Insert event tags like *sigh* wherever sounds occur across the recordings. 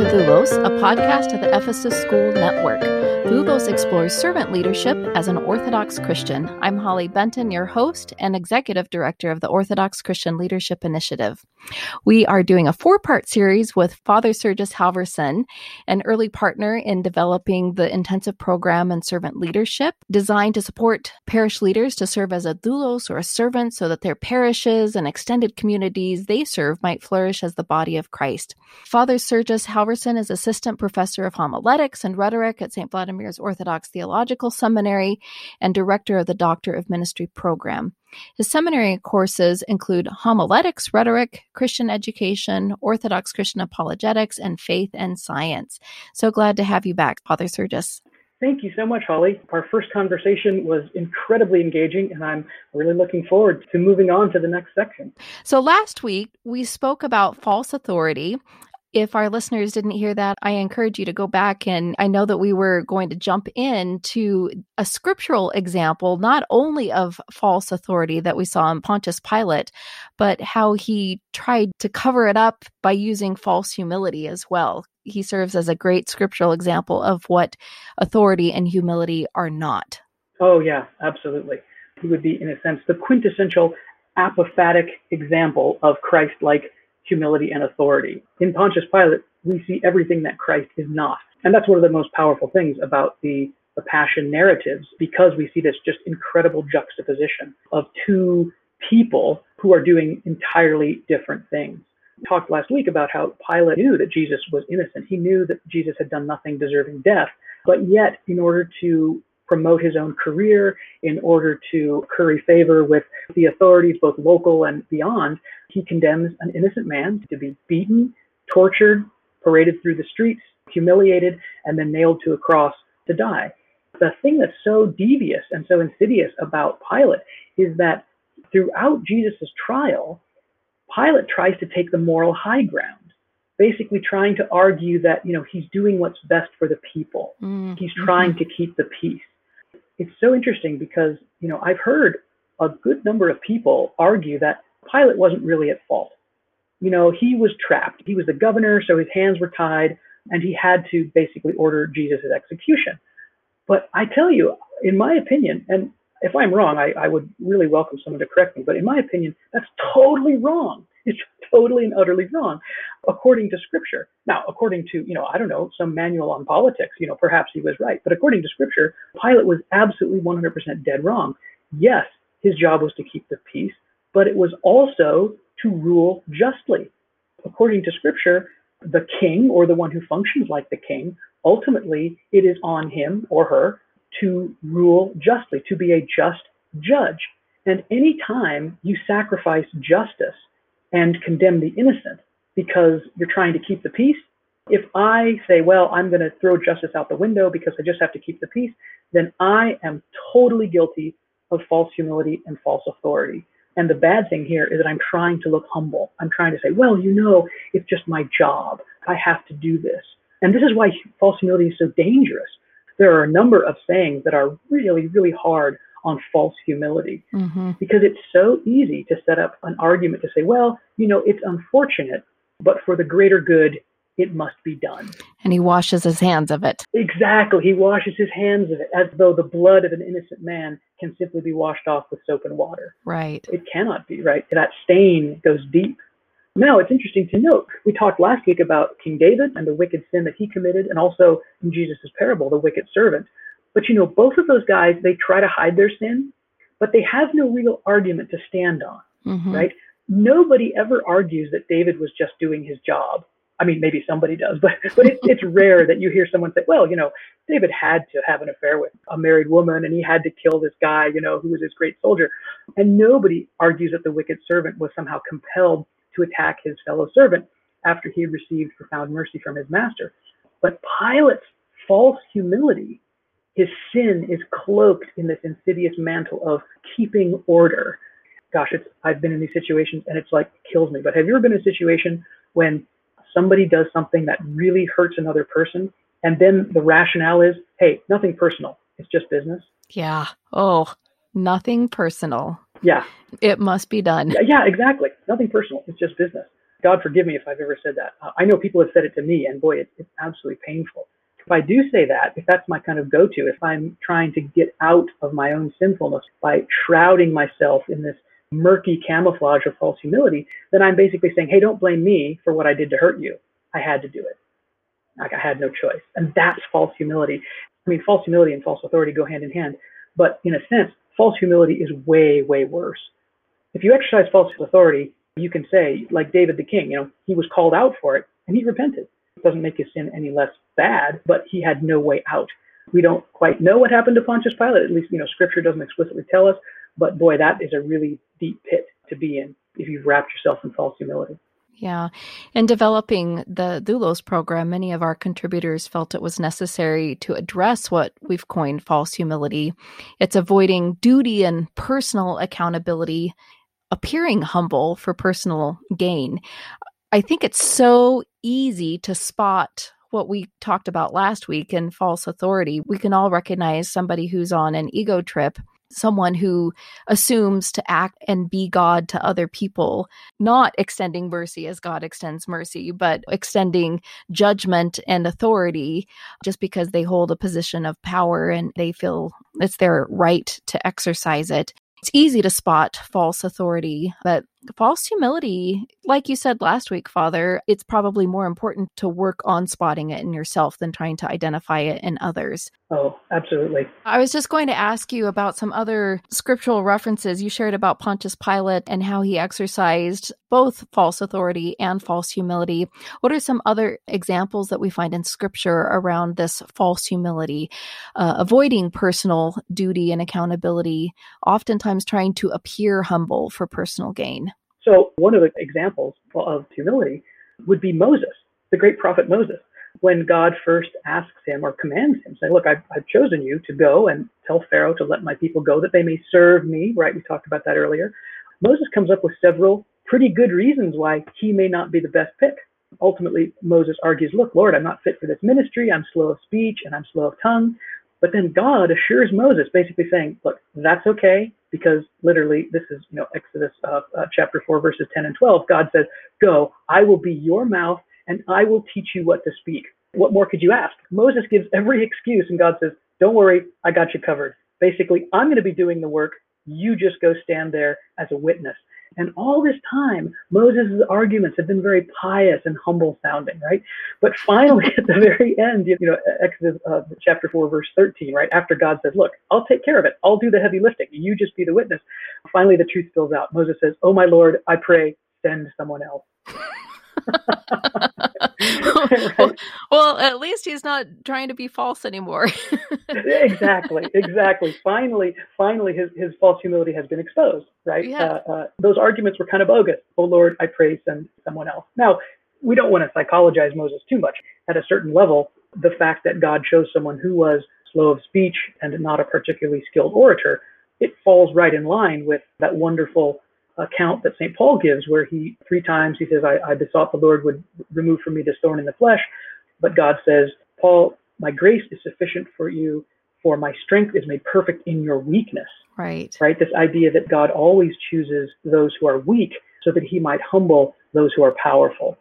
to Doulos, a podcast of the Ephesus School Network. Doulos explores servant leadership as an Orthodox Christian. I'm Holly Benton, your host and executive director of the Orthodox Christian Leadership Initiative. We are doing a four part series with Father Sergius Halvorsen, an early partner in developing the intensive program and servant leadership designed to support parish leaders to serve as a doulos or a servant so that their parishes and extended communities they serve might flourish as the body of Christ. Father Sergius Halvorsen is assistant professor of homiletics and rhetoric at St. Vladimir's Orthodox Theological Seminary and director of the Doctor of Ministry program. His seminary courses include homiletics, rhetoric, Christian education, Orthodox Christian apologetics, and faith and science. So glad to have you back, Father Sergius. Thank you so much, Holly. Our first conversation was incredibly engaging, and I'm really looking forward to moving on to the next section. So, last week we spoke about false authority if our listeners didn't hear that, I encourage you to go back and I know that we were going to jump in to a scriptural example, not only of false authority that we saw in Pontius Pilate, but how he tried to cover it up by using false humility as well. He serves as a great scriptural example of what authority and humility are not. Oh, yeah, absolutely. He would be, in a sense, the quintessential apophatic example of Christ like humility, and authority. In Pontius Pilate, we see everything that Christ is not. And that's one of the most powerful things about the, the passion narratives, because we see this just incredible juxtaposition of two people who are doing entirely different things. We talked last week about how Pilate knew that Jesus was innocent. He knew that Jesus had done nothing deserving death. But yet, in order to promote his own career, in order to curry favor with the authorities, both local and beyond, he condemns an innocent man to be beaten, tortured, paraded through the streets, humiliated, and then nailed to a cross to die. The thing that's so devious and so insidious about Pilate is that throughout Jesus' trial, Pilate tries to take the moral high ground, basically trying to argue that, you know, he's doing what's best for the people. Mm-hmm. He's trying to keep the peace. It's so interesting because, you know, I've heard a good number of people argue that Pilate wasn't really at fault. You know, he was trapped. He was the governor, so his hands were tied, and he had to basically order Jesus' execution. But I tell you, in my opinion, and if I'm wrong, I, I would really welcome someone to correct me, but in my opinion, that's totally wrong. It's totally and utterly wrong according to scripture. Now, according to, you know, I don't know, some manual on politics, you know, perhaps he was right. But according to scripture, Pilate was absolutely 100% dead wrong. Yes, his job was to keep the peace but it was also to rule justly. According to scripture, the king or the one who functions like the king, ultimately it is on him or her to rule justly, to be a just judge. And any time you sacrifice justice and condemn the innocent because you're trying to keep the peace, if I say, well, I'm going to throw justice out the window because I just have to keep the peace, then I am totally guilty of false humility and false authority. And the bad thing here is that I'm trying to look humble. I'm trying to say, well, you know, it's just my job. I have to do this. And this is why false humility is so dangerous. There are a number of sayings that are really, really hard on false humility mm-hmm. because it's so easy to set up an argument to say, well, you know, it's unfortunate, but for the greater good, it must be done. And he washes his hands of it. Exactly. He washes his hands of it as though the blood of an innocent man can simply be washed off with soap and water. Right. It cannot be, right? That stain goes deep. Now, it's interesting to note, we talked last week about King David and the wicked sin that he committed, and also in Jesus' parable, the wicked servant. But you know, both of those guys, they try to hide their sin, but they have no real argument to stand on, mm-hmm. right? Nobody ever argues that David was just doing his job I mean, maybe somebody does, but but it's it's rare that you hear someone say, well, you know, David had to have an affair with a married woman, and he had to kill this guy, you know, who was his great soldier, and nobody argues that the wicked servant was somehow compelled to attack his fellow servant after he had received profound mercy from his master. But Pilate's false humility, his sin, is cloaked in this insidious mantle of keeping order. Gosh, it's I've been in these situations, and it's like kills me. But have you ever been in a situation when somebody does something that really hurts another person, and then the rationale is, hey, nothing personal. It's just business. Yeah. Oh, nothing personal. Yeah. It must be done. Yeah, exactly. Nothing personal. It's just business. God forgive me if I've ever said that. Uh, I know people have said it to me, and boy, it, it's absolutely painful. If I do say that, if that's my kind of go to, if I'm trying to get out of my own sinfulness by shrouding myself in this murky camouflage of false humility, then I'm basically saying, hey, don't blame me for what I did to hurt you. I had to do it. Like I had no choice. And that's false humility. I mean, false humility and false authority go hand in hand. But in a sense, false humility is way, way worse. If you exercise false authority, you can say, like David the king, you know, he was called out for it and he repented. Doesn't make his sin any less bad, but he had no way out. We don't quite know what happened to Pontius Pilate. At least, you know, scripture doesn't explicitly tell us. But boy, that is a really deep pit to be in if you've wrapped yourself in false humility. Yeah. In developing the Doulos program, many of our contributors felt it was necessary to address what we've coined false humility. It's avoiding duty and personal accountability, appearing humble for personal gain. I think it's so easy to spot what we talked about last week in false authority. We can all recognize somebody who's on an ego trip someone who assumes to act and be God to other people, not extending mercy as God extends mercy, but extending judgment and authority just because they hold a position of power and they feel it's their right to exercise it. It's easy to spot false authority, but false humility, like you said last week, Father, it's probably more important to work on spotting it in yourself than trying to identify it in others. Oh, absolutely. I was just going to ask you about some other scriptural references. You shared about Pontius Pilate and how he exercised both false authority and false humility. What are some other examples that we find in scripture around this false humility, uh, avoiding personal duty and accountability, oftentimes trying to appear humble for personal gain? So one of the examples of humility would be Moses, the great prophet Moses. When God first asks him or commands him, saying, Look, I've, I've chosen you to go and tell Pharaoh to let my people go that they may serve me, right? We talked about that earlier. Moses comes up with several pretty good reasons why he may not be the best pick. Ultimately, Moses argues, Look, Lord, I'm not fit for this ministry. I'm slow of speech and I'm slow of tongue. But then God assures Moses, basically saying, Look, that's okay because literally this is you know Exodus uh, uh, chapter 4 verses 10 and 12 God says go I will be your mouth and I will teach you what to speak. What more could you ask? Moses gives every excuse and God says don't worry I got you covered. Basically I'm going to be doing the work. You just go stand there as a witness and all this time, Moses' arguments have been very pious and humble sounding, right? But finally, *laughs* at the very end, you know, Exodus uh, chapter 4, verse 13, right? After God says, Look, I'll take care of it. I'll do the heavy lifting. You just be the witness. Finally, the truth spills out. Moses says, Oh, my Lord, I pray, send someone else. *laughs* right? Well, at least he's not trying to be false anymore. *laughs* exactly, exactly. Finally, finally, his, his false humility has been exposed, right? Yeah. Uh, uh, those arguments were kind of bogus. Oh Lord, I pray send someone else. Now, we don't want to psychologize Moses too much. At a certain level, the fact that God chose someone who was slow of speech and not a particularly skilled orator, it falls right in line with that wonderful account that St. Paul gives, where he three times he says, I, I besought the Lord would remove from me this thorn in the flesh. But God says, Paul, my grace is sufficient for you, for my strength is made perfect in your weakness. Right. Right. This idea that God always chooses those who are weak so that he might humble those who are powerful.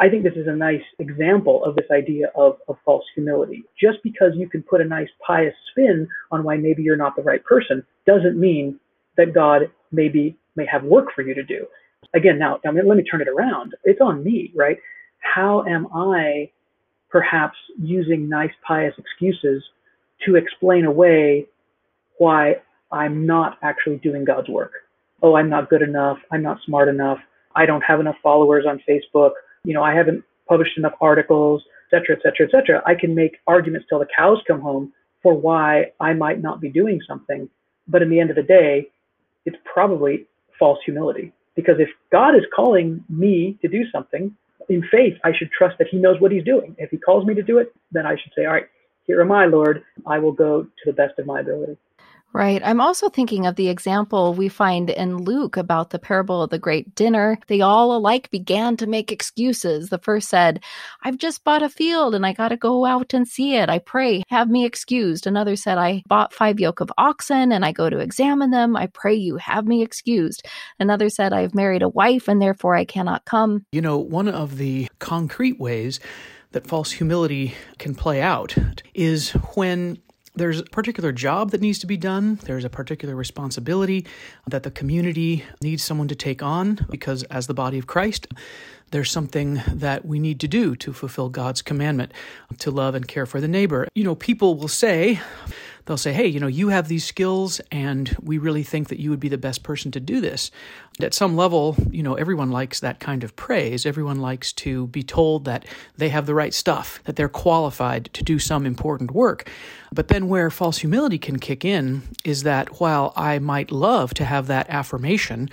I think this is a nice example of this idea of, of false humility. Just because you can put a nice pious spin on why maybe you're not the right person doesn't mean that God maybe may have work for you to do. Again, now, I mean, let me turn it around. It's on me, right? How am I perhaps using nice, pious excuses to explain away why I'm not actually doing God's work? Oh, I'm not good enough. I'm not smart enough. I don't have enough followers on Facebook. You know, I haven't published enough articles, et cetera, et cetera, et cetera. I can make arguments till the cows come home for why I might not be doing something. But in the end of the day, it's probably false humility. Because if God is calling me to do something, in faith, I should trust that He knows what He's doing. If He calls me to do it, then I should say, All right, here am I, Lord. I will go to the best of my ability. Right. I'm also thinking of the example we find in Luke about the parable of the great dinner. They all alike began to make excuses. The first said, I've just bought a field and I got to go out and see it. I pray, have me excused. Another said, I bought five yoke of oxen and I go to examine them. I pray you, have me excused. Another said, I've married a wife and therefore I cannot come. You know, one of the concrete ways that false humility can play out is when there's a particular job that needs to be done. There's a particular responsibility that the community needs someone to take on because, as the body of Christ, there's something that we need to do to fulfill God's commandment to love and care for the neighbor. You know, people will say, they'll say, hey, you know, you have these skills and we really think that you would be the best person to do this. At some level, you know, everyone likes that kind of praise. Everyone likes to be told that they have the right stuff, that they're qualified to do some important work. But then where false humility can kick in is that while I might love to have that affirmation,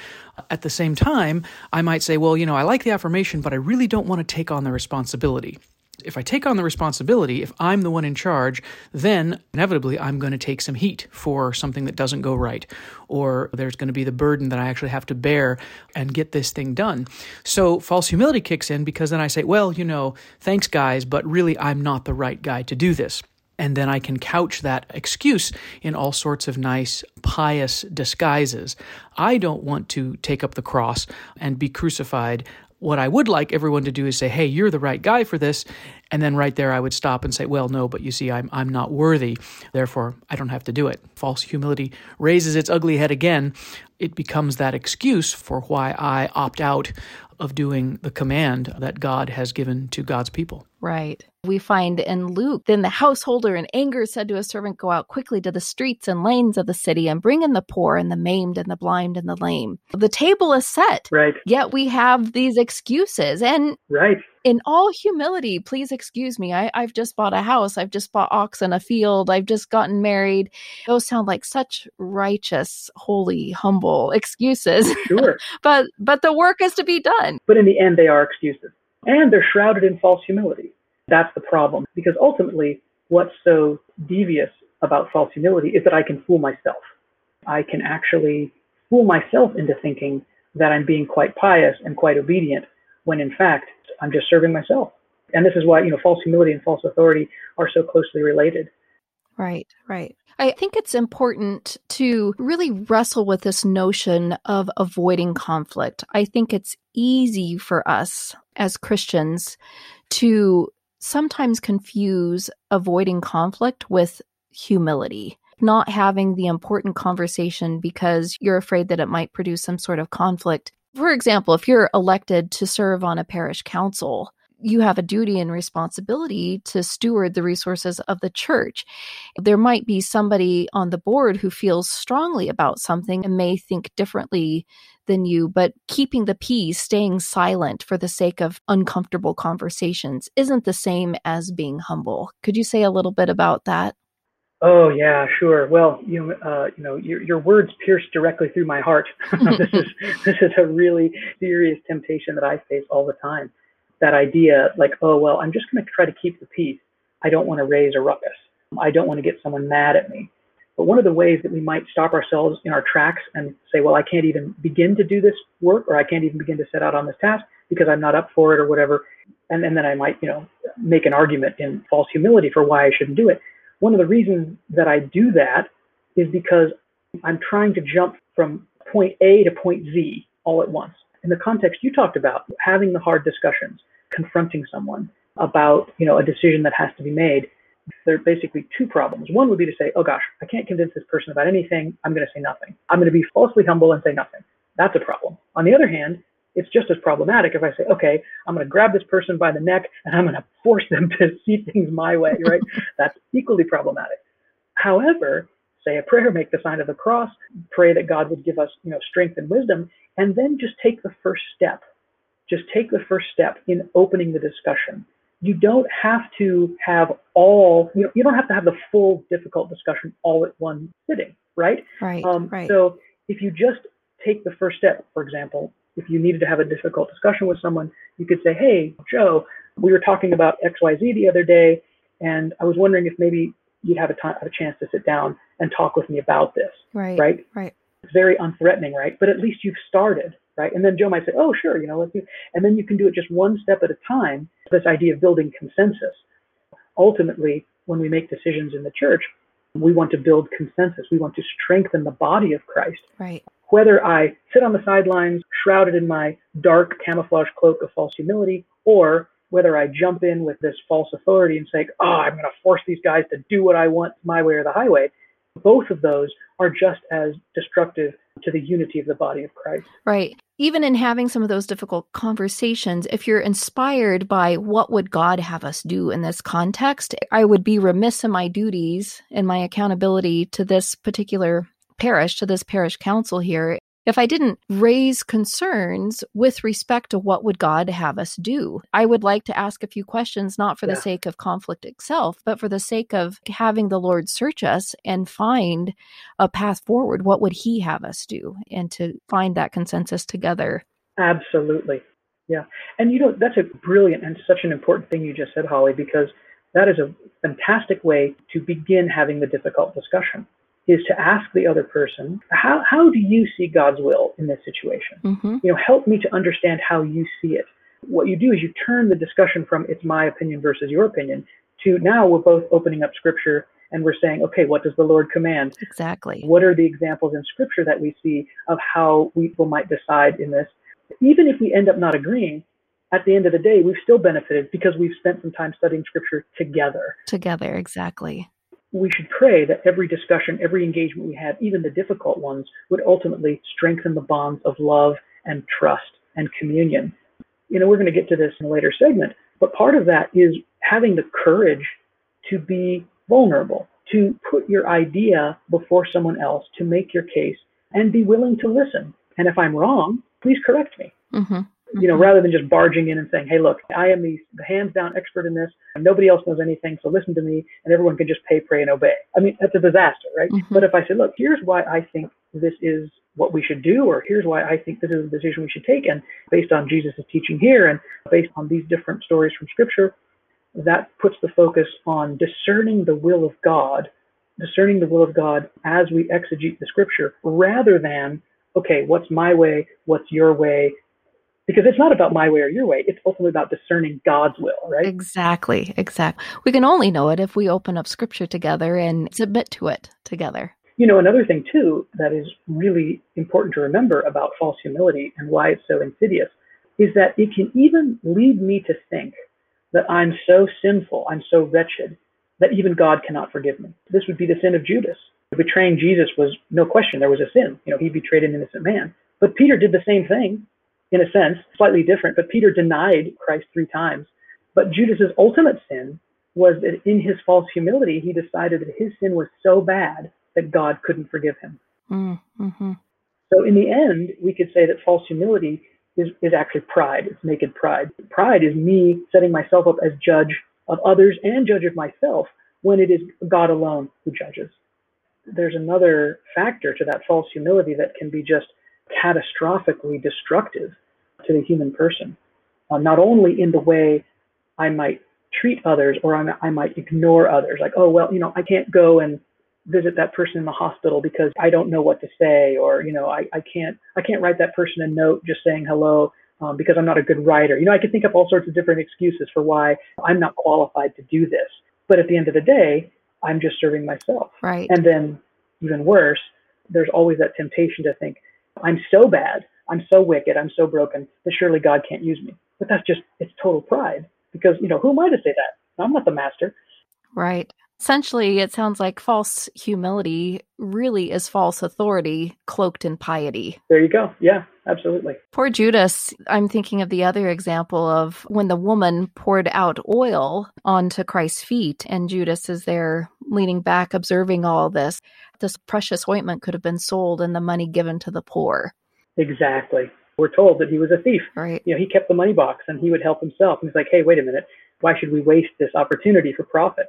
at the same time, I might say, well, you know, I like the affirmation, but I really don't want to take on the responsibility if I take on the responsibility, if I'm the one in charge, then inevitably I'm going to take some heat for something that doesn't go right, or there's going to be the burden that I actually have to bear and get this thing done. So false humility kicks in because then I say, well, you know, thanks, guys, but really I'm not the right guy to do this. And then I can couch that excuse in all sorts of nice, pious disguises. I don't want to take up the cross and be crucified what I would like everyone to do is say, "Hey, you're the right guy for this," and then right there I would stop and say, "Well, no, but you see, I'm I'm not worthy, therefore I don't have to do it." False humility raises its ugly head again. It becomes that excuse for why I opt out of doing the command that God has given to God's people. Right. We find in Luke, then the householder in anger said to his servant, Go out quickly to the streets and lanes of the city and bring in the poor and the maimed and the blind and the lame. The table is set. Right. Yet we have these excuses. And right. in all humility, please excuse me. I, I've just bought a house. I've just bought oxen, a field. I've just gotten married. Those sound like such righteous, holy, humble excuses. Sure. *laughs* but but the work is to be done. But in the end, they are excuses. And they're shrouded in false humility. That's the problem. Because ultimately, what's so devious about false humility is that I can fool myself. I can actually fool myself into thinking that I'm being quite pious and quite obedient when in fact I'm just serving myself. And this is why, you know, false humility and false authority are so closely related. Right, right. I think it's important to really wrestle with this notion of avoiding conflict. I think it's easy for us as Christians to sometimes confuse avoiding conflict with humility, not having the important conversation because you're afraid that it might produce some sort of conflict. For example, if you're elected to serve on a parish council, you have a duty and responsibility to steward the resources of the church. There might be somebody on the board who feels strongly about something and may think differently than you, but keeping the peace, staying silent for the sake of uncomfortable conversations isn't the same as being humble. Could you say a little bit about that? Oh yeah, sure. Well, you uh, you know, your your words pierce directly through my heart. *laughs* this is *laughs* this is a really serious temptation that I face all the time. That idea, like, oh well, I'm just going to try to keep the peace. I don't want to raise a ruckus. I don't want to get someone mad at me. But one of the ways that we might stop ourselves in our tracks and say, well, I can't even begin to do this work or I can't even begin to set out on this task because I'm not up for it or whatever. And, and then I might, you know, make an argument in false humility for why I shouldn't do it. One of the reasons that I do that is because I'm trying to jump from point A to point Z all at once. In the context you talked about, having the hard discussions, confronting someone about, you know, a decision that has to be made there are basically two problems. One would be to say, oh gosh, I can't convince this person about anything. I'm going to say nothing. I'm going to be falsely humble and say nothing. That's a problem. On the other hand, it's just as problematic if I say, okay, I'm going to grab this person by the neck and I'm going to force them *laughs* to see things my way, right? *laughs* That's equally problematic. However, say a prayer, make the sign of the cross, pray that God would give us, you know, strength and wisdom, and then just take the first step. Just take the first step in opening the discussion you don't have to have all you know you don't have to have the full difficult discussion all at one sitting right right um, right so if you just take the first step for example if you needed to have a difficult discussion with someone you could say hey joe we were talking about xyz the other day and i was wondering if maybe you'd have a, time, have a chance to sit down and talk with me about this. Right. Right. Right. It's very unthreatening, right? But at least you've started, right? And then Joe might say, oh, sure, you know, let's do, and then you can do it just one step at a time. This idea of building consensus. Ultimately, when we make decisions in the church, we want to build consensus. We want to strengthen the body of Christ. Right. Whether I sit on the sidelines, shrouded in my dark camouflage cloak of false humility, or whether I jump in with this false authority and say, oh, I'm going to force these guys to do what I want my way or the highway, both of those are just as destructive to the unity of the body of Christ. Right. Even in having some of those difficult conversations, if you're inspired by what would God have us do in this context, I would be remiss in my duties and my accountability to this particular parish, to this parish council here, if I didn't raise concerns with respect to what would God have us do. I would like to ask a few questions, not for Yeah. the sake of conflict itself, but for the sake of having the Lord search us and find a path forward. What would He have us do? And to find that consensus together. Absolutely. Yeah. And you know, that's a brilliant and such an important thing you just said, Holly, because that is a fantastic way to begin having the difficult discussion is to ask the other person, how, how do you see God's will in this situation? hmm You know, help me to understand how you see it. What you do is you turn the discussion from it's my opinion versus your opinion to now we're both opening up scripture and we're saying, okay, what does the Lord command? Exactly. What are the examples in scripture that we see of how people might decide in this? Even if we end up not agreeing, at the end of the day, we've still benefited because we've spent some time studying scripture together. Together, exactly. We should pray that every discussion, every engagement we have, even the difficult ones, would ultimately strengthen the bonds of love and trust and communion. You know, we're going to get to this in a later segment, but part of that is having the courage to be vulnerable, to put your idea before someone else, to make your case, and be willing to listen. And if I'm wrong, please correct me. hmm You know, rather than just barging in and saying, "Hey, look, I am the, the hands down expert in this, nobody else knows anything, so listen to me," and everyone can just pay, pray, and obey. I mean, that's a disaster, right? Mhm. But if I say, "Look, here's why I think this is what we should do," or "Here's why I think this is the decision we should take," and based on Jesus' teaching here, and based on these different stories from Scripture, that puts the focus on discerning the will of God, discerning the will of God as we exegete the Scripture, rather than okay, what's my way, what's your way, because it's not about my way or your way. It's ultimately about discerning God's will, right? Exactly. Exactly. We can only know it if we open up scripture together and submit to it together. You know, another thing too that is really important to remember about false humility and why it's so insidious is that it can even lead me to think that I'm so sinful, I'm so wretched that even God cannot forgive me. This would be the sin of Judas. Betraying Jesus was no question, there was a sin. You know, he betrayed an innocent man. But Peter did the same thing, in a sense, slightly different. But Peter denied Christ three times. But Judas's ultimate sin was that in his false humility, he decided that his sin was so bad that God couldn't forgive him. Mm-hmm. So in the end, we could say that false humility is, is actually pride. It's naked pride. Pride is me setting myself up as judge of others and judge of myself when it is God alone who judges. There's another factor to that false humility that can be just catastrophically destructive to the human person. Uh, not only in the way I might treat others or I, I might ignore others, like, oh, well, you know, I can't go and visit that person in the hospital because I don't know what to say, or you know, I, I can't I can't write that person a note just saying hello um, because I'm not a good writer. You know, I can think up all sorts of different excuses for why I'm not qualified to do this. But at the end of the day, I'm just serving myself. Right. And then even worse, there's always that temptation to think, I'm so bad, I'm so wicked, I'm so broken that surely God can't use me. But that's just it's total pride because you know who am I to say that? I'm not the master. Right. Essentially, it sounds like false humility really is false authority cloaked in piety. There you go. Yeah, absolutely. Poor Judas, I'm thinking of the other example of when the woman poured out oil onto Christ's feet, and Judas is there leaning back, observing all this. This precious ointment could have been sold and the money given to the poor. Exactly. We're told that he was a thief. Right. You know, he kept the money box and he would help himself. And he's like, hey, wait a minute. Why should we waste this opportunity for profit?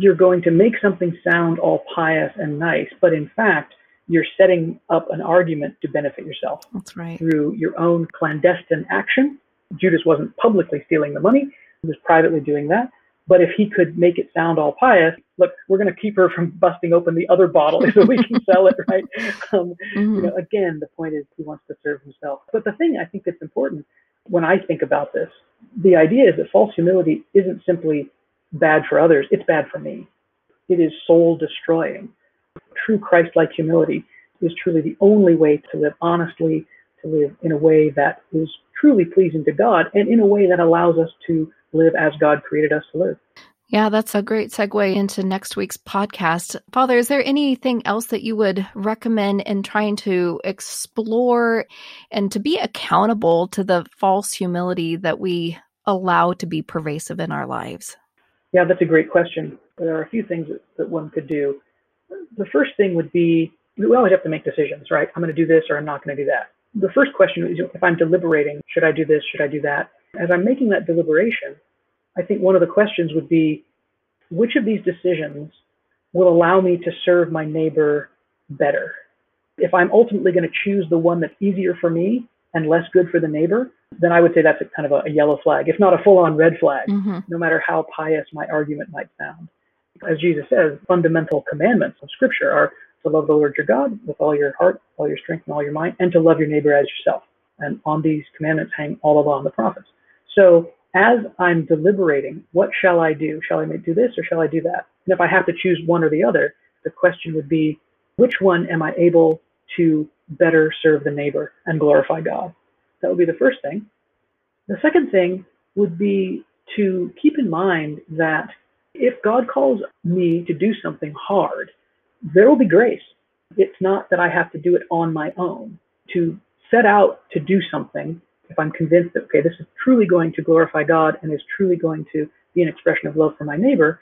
You're going to make something sound all pious and nice, but in fact, you're setting up an argument to benefit yourself That's right. through your own clandestine action. Judas wasn't publicly stealing the money, he was privately doing that. But if he could make it sound all pious, look, we're going to keep her from busting open the other bottle *laughs* so we can sell it, right? *laughs* Um, mm-hmm. You know, again, the point is he wants to serve himself. But the thing I think that's important when I think about this, the idea is that false humility isn't simply bad for others, it's bad for me. It is soul destroying. True Christ like humility is truly the only way to live honestly, to live in a way that is truly pleasing to God, and in a way that allows us to live as God created us to live. Yeah, that's a great segue into next week's podcast. Father, is there anything else that you would recommend in trying to explore and to be accountable to the false humility that we allow to be pervasive in our lives? Yeah, that's a great question. There are a few things that, that one could do. The first thing would be we always have to make decisions, right? I'm going to do this or I'm not going to do that. The first question is if I'm deliberating, should I do this? Should I do that? As I'm making that deliberation, I think one of the questions would be which of these decisions will allow me to serve my neighbor better? If I'm ultimately going to choose the one that's easier for me and less good for the neighbor, then I would say that's a kind of a, a yellow flag, if not a full on red flag, mm-hmm. no matter how pious my argument might sound. As Jesus says, fundamental commandments of Scripture are to love the Lord your God with all your heart, all your strength, and all your mind, and to love your neighbor as yourself. And on these commandments hang all the law and the prophets. So as I'm deliberating, what shall I do? Shall I do this or shall I do that? And if I have to choose one or the other, the question would be, which one am I able to better serve the neighbor and glorify God? That would be the first thing. The second thing would be to keep in mind that if God calls me to do something hard, there will be grace. It's not that I have to do it on my own. To set out to do something if I'm convinced that, okay, this is truly going to glorify God and is truly going to be an expression of love for my neighbor,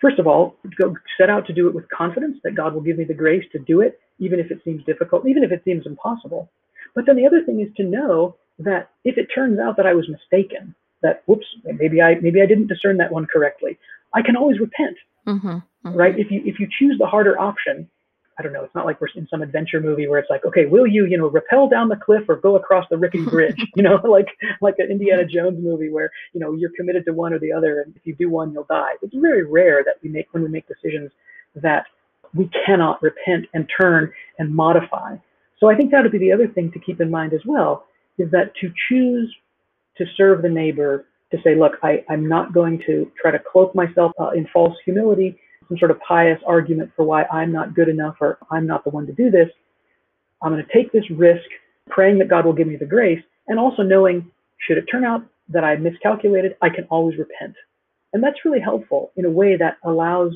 first of all, go set out to do it with confidence that God will give me the grace to do it, even if it seems difficult, even if it seems impossible. But then the other thing is to know that if it turns out that I was mistaken, that whoops, maybe I maybe I didn't discern that one correctly, I can always repent. Mm-hmm, mm-hmm. Right? If you if you choose the harder option, I don't know, it's not like we're in some adventure movie where it's like, okay, will you, you know, rappel down the cliff or go across the rickety *laughs* bridge? you know, *laughs* like like an Indiana Jones movie where, you know, you're committed to one or the other and if you do one, you'll die. It's very rare that we make when we make decisions that we cannot repent and turn and modify. So I think that would be the other thing to keep in mind as well, is that to choose to serve the neighbor, to say, look, I, I'm not going to try to cloak myself uh, in false humility some sort of pious argument for why I'm not good enough or I'm not the one to do this. I'm going to take this risk, praying that God will give me the grace, and also knowing, should it turn out that I miscalculated, I can always repent. And that's really helpful in a way that allows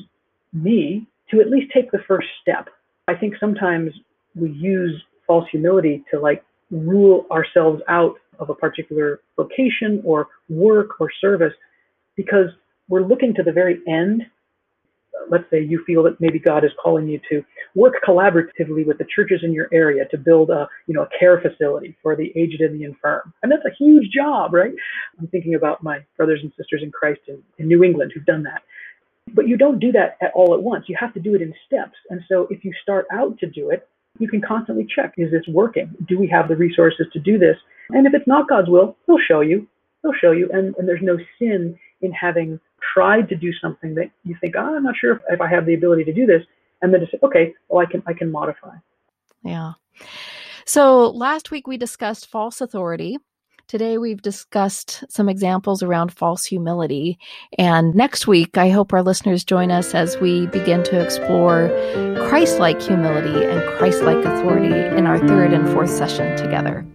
me to at least take the first step. I think sometimes we use false humility to like rule ourselves out of a particular vocation or work or service because we're looking to the very end let's say you feel that maybe God is calling you to work collaboratively with the churches in your area to build a, you know, a care facility for the aged and the infirm. And that's a huge job, right? I'm thinking about my brothers and sisters in Christ in, in New England who've done that. But you don't do that at all at once. You have to do it in steps. And so if you start out to do it, you can constantly check, is this working? Do we have the resources to do this? And if it's not God's will, he'll show you. He'll show you. And, and there's no sin in having tried to do something that you think, oh, I'm not sure if, if I have the ability to do this, and then to say, okay, well, I can I can modify. Yeah. So last week we discussed false authority. Today we've discussed some examples around false humility. And next week, I hope our listeners join us as we begin to explore Christ like humility and Christ like authority in our third and fourth session together.